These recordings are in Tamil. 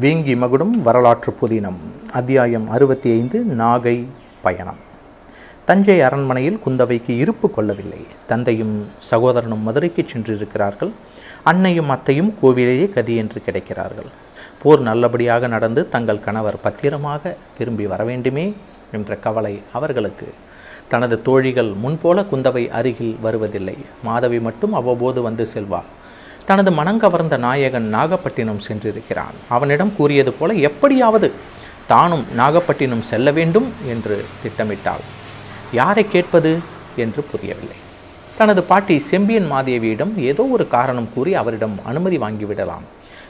வேங்கி மகுடம் வரலாற்று புதினம். அத்தியாயம் அறுபத்தி ஐந்து நாகை பயணம். தஞ்சை அரண்மனையில் குந்தவைக்கு இருப்பு கொள்ளவில்லை. தந்தையும் சகோதரனும் மதுரைக்கு சென்றிருக்கிறார்கள். அன்னையும் அத்தையும் கோவிலேயே கதி என்று கிடைக்கிறார்கள். போர் நல்லபடியாக நடந்து தங்கள் கணவர் பத்திரமாக திரும்பி வர வேண்டுமே என்ற கவலை அவர்களுக்கு. தனது தோழிகள் முன்போல குந்தவை அருகில் வருவதில்லை. மாதவி மட்டும் அவ்வப்போது வந்து செல்வாள். தனது மனங்கவர்ந்த நாயகன் நாகப்பட்டினம் சென்றிருக்கிறான். அவனிடம் கூறியது போல எப்படியாவது தானும் நாகப்பட்டினம் செல்ல வேண்டும் என்று திட்டமிட்டாள். யாரை கேட்பது என்று புரியவில்லை. தனது பாட்டி செம்பியன் மாதேவியிடம் ஏதோ ஒரு காரணம் கூறி அவரிடம் அனுமதி வாங்கிவிடலாம்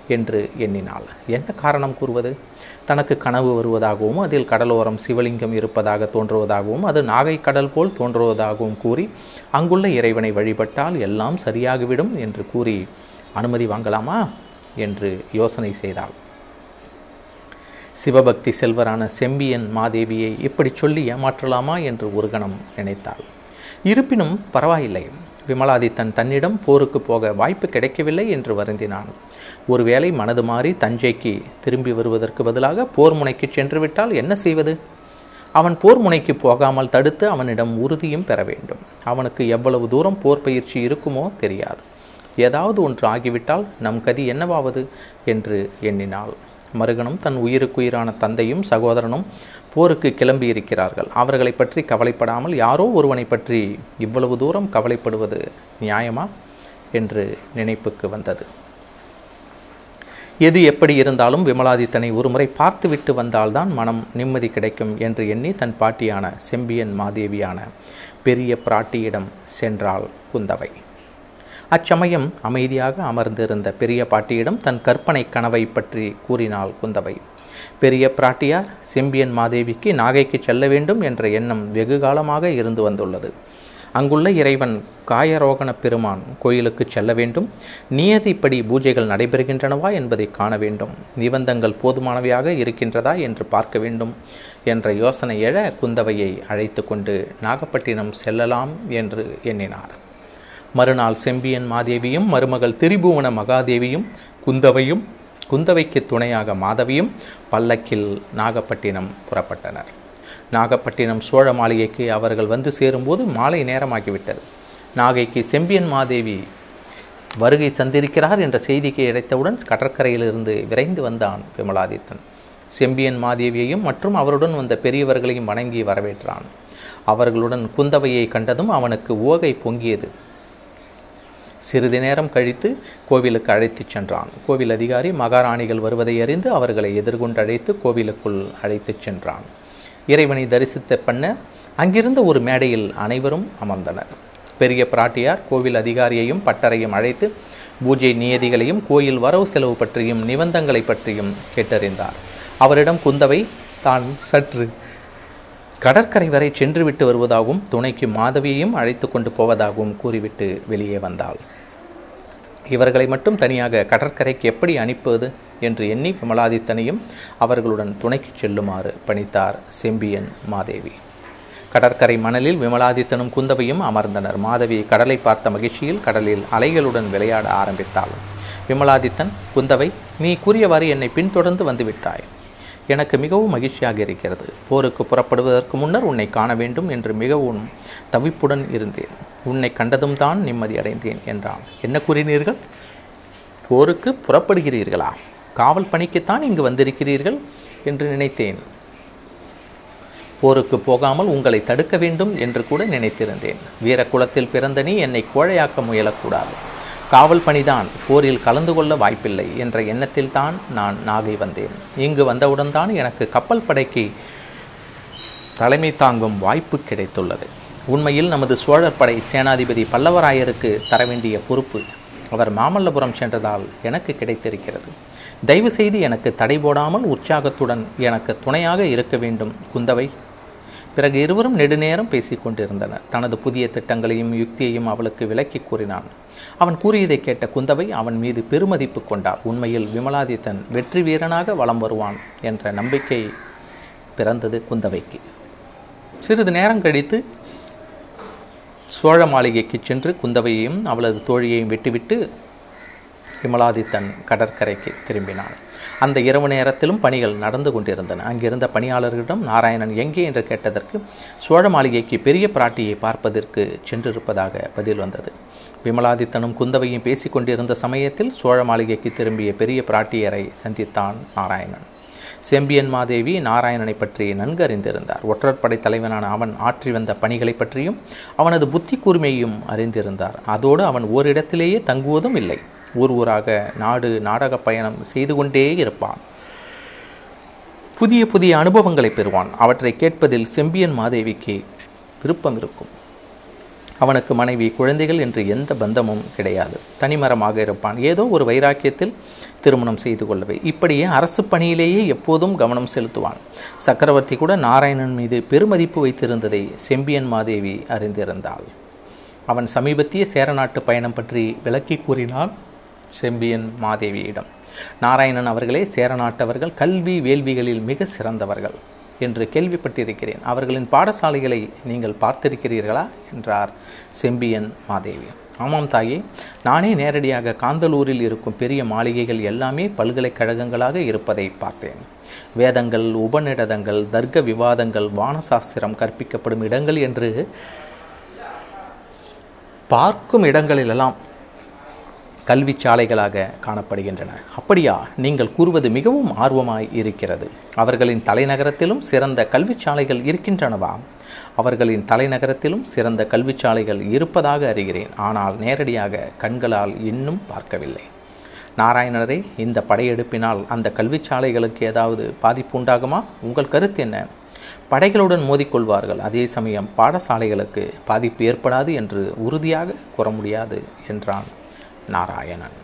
என்று எண்ணினாள். என்ன காரணம் கூறுவது? தனக்கு கனவு வருவதாகவும் அதில் கடலோரம் சிவலிங்கம் இருப்பதாக தோன்றுவதாகவும் அது நாகை கடல் போல் தோன்றுவதாகவும் கூறி அங்குள்ள இறைவனை வழிபட்டால் எல்லாம் சரியாகிவிடும் என்று கூறி அனுமதி வாங்கலாமா? என்று யோசனை செய்தாள். சிவபக்தி செல்வரான செம்பியன் மாதேவியை இப்படி சொல்லி ஏமாற்றலாமா? என்று ஒரு கணம் நினைத்தாள். இருப்பினும் பரவாயில்லை. விமலாதித்தன் தன்னிடம் போருக்கு போக வாய்ப்பு கிடைக்கவில்லை என்று வருந்தினான். ஒருவேளை மனது மாறி தஞ்சைக்கு திரும்பி வருவதற்கு பதிலாக போர் முனைக்கு சென்று விட்டால் என்ன செய்வது? அவன் போர் முனைக்கு போகாமல் தடுத்து அவனிடம் உறுதியும் பெற வேண்டும். அவனுக்கு எவ்வளவு தூரம் போர் பயிற்சி இருக்குமோ தெரியாது. ஏதாவது ஒன்று ஆகிவிட்டால் நம் கதி என்னவாவது? என்று எண்ணினாள். மருகனும் தன் உயிருக்குயிரான தந்தையும் சகோதரனும் போருக்கு கிளம்பி இருக்கிறார்கள். அவர்களை பற்றி கவலைப்படாமல் யாரோ ஒருவனை பற்றி இவ்வளவு தூரம் கவலைப்படுவது நியாயமா? என்று நினைப்புக்கு வந்தது. எது எப்படி இருந்தாலும் விமலாதித்தனை ஒருமுறை பார்த்துவிட்டு வந்தால்தான் மனம் நிம்மதி கிடைக்கும் என்று எண்ணி தன் பாட்டியான செம்பியன் மாதேவியான பெரிய பிராட்டியிடம் சென்றாள் குந்தவை. அச்சமயம் அமைதியாக அமர்ந்திருந்த பெரிய பாட்டியிடம் தன் கற்பனை கனவை பற்றி கூறினாள் குந்தவை. பெரிய பிராட்டியார் செம்பியன் மாதேவிக்கு நாகைக்கு செல்ல வேண்டும் என்ற எண்ணம் வெகு காலமாக இருந்து வந்துள்ளது. அங்குள்ள இறைவன் காயரோகண பெருமான் கோயிலுக்கு செல்ல வேண்டும். நியதிப்படி பூஜைகள் நடைபெறுகின்றனவா என்பதை காண வேண்டும். நிபந்தங்கள் போதுமானவையாக இருக்கின்றதா என்று பார்க்க வேண்டும் என்ற யோசனை எழ குந்தவையை அழைத்து கொண்டு நாகப்பட்டினம் செல்லலாம் என்று எண்ணினார். மறுநாள் செம்பியன் மாதேவியும் மருமகள் திரிபுவன மகாதேவியும் குந்தவையும் குந்தவைக்கு துணையாக மாதவியும் பல்லக்கில் நாகப்பட்டினம் புறப்பட்டனர். நாகப்பட்டினம் சோழ மாளிகைக்கு அவர்கள் வந்து சேரும்போது மாலை நேரமாகிவிட்டது. நாகைக்கு செம்பியன் மாதேவி வருகை சந்திருக்கிறார் என்ற செய்திக்கு இடைத்தவுடன் கடற்கரையிலிருந்து விரைந்து வந்தான் விமலாதித்தன். செம்பியன் மாதேவியையும் மற்றும் அவருடன் வந்த பெரியவர்களையும் வணங்கி வரவேற்றான். அவர்களுடன் குந்தவையை கண்டதும் அவனுக்கு ஓகை பொங்கியது. சிறிது நேரம் கழித்து கோவிலுக்கு அழைத்துச் சென்றான். கோவில் அதிகாரி மகாராணிகள் வருவதை அறிந்து அவர்களை எதிர்கொண்டு அழைத்து கோவிலுக்குள் அழைத்துச் சென்றான். இறைவனை தரிசித்த பண்ண அங்கிருந்த ஒரு மேடையில் அனைவரும் அமர்ந்தனர். பெரிய பிராட்டியார் கோவில் அதிகாரியையும் பட்டரையும் அழைத்து பூஜை நியதிகளையும் கோயில் வரவு செலவு பற்றியும் நிபந்தங்களை பற்றியும் கேட்டறிந்தார். அவரிடம் குந்தவை தான் சற்று கடற்கரை வரை சென்றுவிட்டு வருவதாகவும் துணைக்கு மாதவியையும் அழைத்து கொண்டு போவதாகவும் கூறிவிட்டு வெளியே வந்தாள். இவர்களை மட்டும் தனியாக கடற்கரைக்கு எப்படி அனுப்புவது என்று எண்ணி விமலாதித்தனையும் அவர்களுடன் துணைக்கு செல்லுமாறு பணித்தார் செம்பியன் மாதேவி. கடற்கரை மணலில் விமலாதித்தனும் குந்தவையும் அமர்ந்தனர். மாதவி கடலை பார்த்த மகிழ்ச்சியில் கடலில் அலைகளுடன் விளையாட ஆரம்பித்தாள். விமலாதித்தன் குந்தவை நீ கூறியவாறு என்னை பின்தொடர்ந்து வந்துவிட்டாய். எனக்கு மிகவும் மகிழ்ச்சியாக இருக்கிறது. போருக்கு புறப்படுவதற்கு முன்னர் உன்னை காண வேண்டும் என்று மிகவும் தவிப்புடன் இருந்தேன். உன்னை கண்டதும் தான் நிம்மதி அடைந்தேன் என்றான். என்ன கூறினீர்கள்? போருக்கு புறப்படுகிறீர்களா? காவல் பணிக்குத்தான் இங்கு வந்திருக்கிறீர்கள் என்று நினைத்தேன். போருக்கு போகாமல் உங்களை தடுக்க வேண்டும் என்று கூட நினைத்திருந்தேன். வீரக்குலத்தில் பிறந்த நீ என்னை கோழையாக்க முயலக்கூடாது. காவல் பணிதான். போரில் கலந்து கொள்ள வாய்ப்பில்லை என்ற எண்ணத்தில் தான் நான் நாகை வந்தேன். இங்கு வந்தவுடன் தான் எனக்கு கப்பல் படைக்கு தலைமை தாங்கும் வாய்ப்பு கிடைத்துள்ளது. உண்மையில் நமது சோழர் படை சேனாதிபதி பல்லவராயருக்கு தர வேண்டிய பொறுப்பு அவர் மாமல்லபுரம் சென்றதால் எனக்கு கிடைத்திருக்கிறது. தயவு செய்து எனக்கு தடை போடாமல் உற்சாகத்துடன் எனக்கு துணையாக இருக்க வேண்டும் குந்தவை. பிறகு இருவரும் நெடுநேரம் பேசிக் கொண்டிருந்தனர் தனது புதிய திட்டங்களையும் யுக்தியையும் அவளுக்கு விளக்கி கூறினான். அவன் கூறியதை கேட்ட குந்தவை அவன் மீது பெருமதிப்பு கொண்டார் உண்மையில் விமலாதித்தன் வெற்றி வீரனாக வலம் வருவான் என்ற நம்பிக்கை பிறந்தது குந்தவைக்கு. சிறிது நேரம் கழித்து சோழ மாளிகைக்கு சென்று குந்தவையையும் அவளது தோழியையும் விட்டுவிட்டு விமலாதித்தன் கடற்கரைக்கு திரும்பினான் அந்த இரவு நேரத்திலும் பணிகள் நடந்து கொண்டிருந்தன. அங்கிருந்த பணியாளர்களிடம் நாராயணன் எங்கே என்று கேட்டதற்கு சோழ மாளிகைக்கு பெரிய பிராட்டியை பார்ப்பதற்கு சென்றிருப்பதாக பதில் வந்தது. விமலாதித்தனும் குந்தவையும் பேசிக்கொண்டிருந்த சமயத்தில் சோழ மாளிகைக்கு திரும்பிய பெரிய பிராட்டியரை சந்தித்தான் நாராயணன். செம்பியன் மாதேவி நாராயணனை பற்றி நன்கு அறிந்திருந்தார் ஒற்றற்படை தலைவனான அவன் ஆற்றி வந்த பணிகளை பற்றியும் அவனது புத்தி கூர்மையும் அறிந்திருந்தார். அதோடு அவன் ஓரிடத்திலேயே தங்குவதும் இல்லை. ஊர் ஊராக நாடு நாடக பயணம் செய்து கொண்டே இருப்பான். புதிய புதிய அனுபவங்களை பெறுவான். அவற்றை கேட்பதில் செம்பியன் மாதேவிக்கு விருப்பம் இருக்கும். அவனுக்கு மனைவி குழந்தைகள் என்று எந்த பந்தமும் கிடையாது. தனிமரமாக இருப்பான். ஏதோ ஒரு வைராக்கியத்தில் திருமணம் செய்து கொள்ளவே. இப்படியே அரசு பணியிலேயே எப்போதும் கவனம் செலுத்துவான். சக்கரவர்த்தி கூட நாராயணன் மீது பெருமதிப்பு வைத்திருந்ததை செம்பியன் மாதேவி அறிந்திருந்தாள். அவன் சமீபத்திய சேரநாட்டு பயணம் பற்றி விளக்கி கூறினான். செம்பியன் மாதேவியிடம். நாராயணன் அவர்களே சேரநாட்டவர்கள் கல்வி வேள்விகளில் மிக சிறந்தவர்கள் என்று கேள்விப்பட்டிருக்கிறேன். அவர்களின் பாடசாலைகளை நீங்கள் பார்த்திருக்கிறீர்களா? என்றார் செம்பியன் மாதேவி. ஆமாம் தாயே நானே நேரடியாக காந்தலூரில் இருக்கும் பெரிய மாளிகைகள் எல்லாமே பல்கலைக்கழகங்களாக இருப்பதை பார்த்தேன். வேதங்கள் உபநிடதங்கள் தர்க்க விவாதங்கள் வானசாஸ்திரம் கற்பிக்கப்படும் இடங்கள் என்று பார்க்கும் இடங்களிலெல்லாம் கல்வி சாலைகளாக காணப்படுகின்றன. அப்படியா நீங்கள் கூறுவது மிகவும் ஆர்வமாய் இருக்கிறது. அவர்களின் தலைநகரத்திலும் சிறந்த கல்வி சாலைகள் இருக்கின்றனவா? அவர்களின் தலைநகரத்திலும் சிறந்த கல்வி சாலைகள் இருப்பதாக அறிகிறேன். ஆனால் நேரடியாக கண்களால் இன்னும் பார்க்கவில்லை. நாராயணரே இந்த படையெடுப்பினால் அந்த கல்வி சாலைகளுக்கு ஏதாவது பாதிப்பு உண்டாகுமா? உங்கள் கருத்து என்ன? படைகளுடன் மோதிக்கொள்வார்கள். அதே சமயம் பாடசாலைகளுக்கு பாதிப்பு ஏற்படாது என்று உறுதியாக கூற முடியாது என்றான். நாராயணன்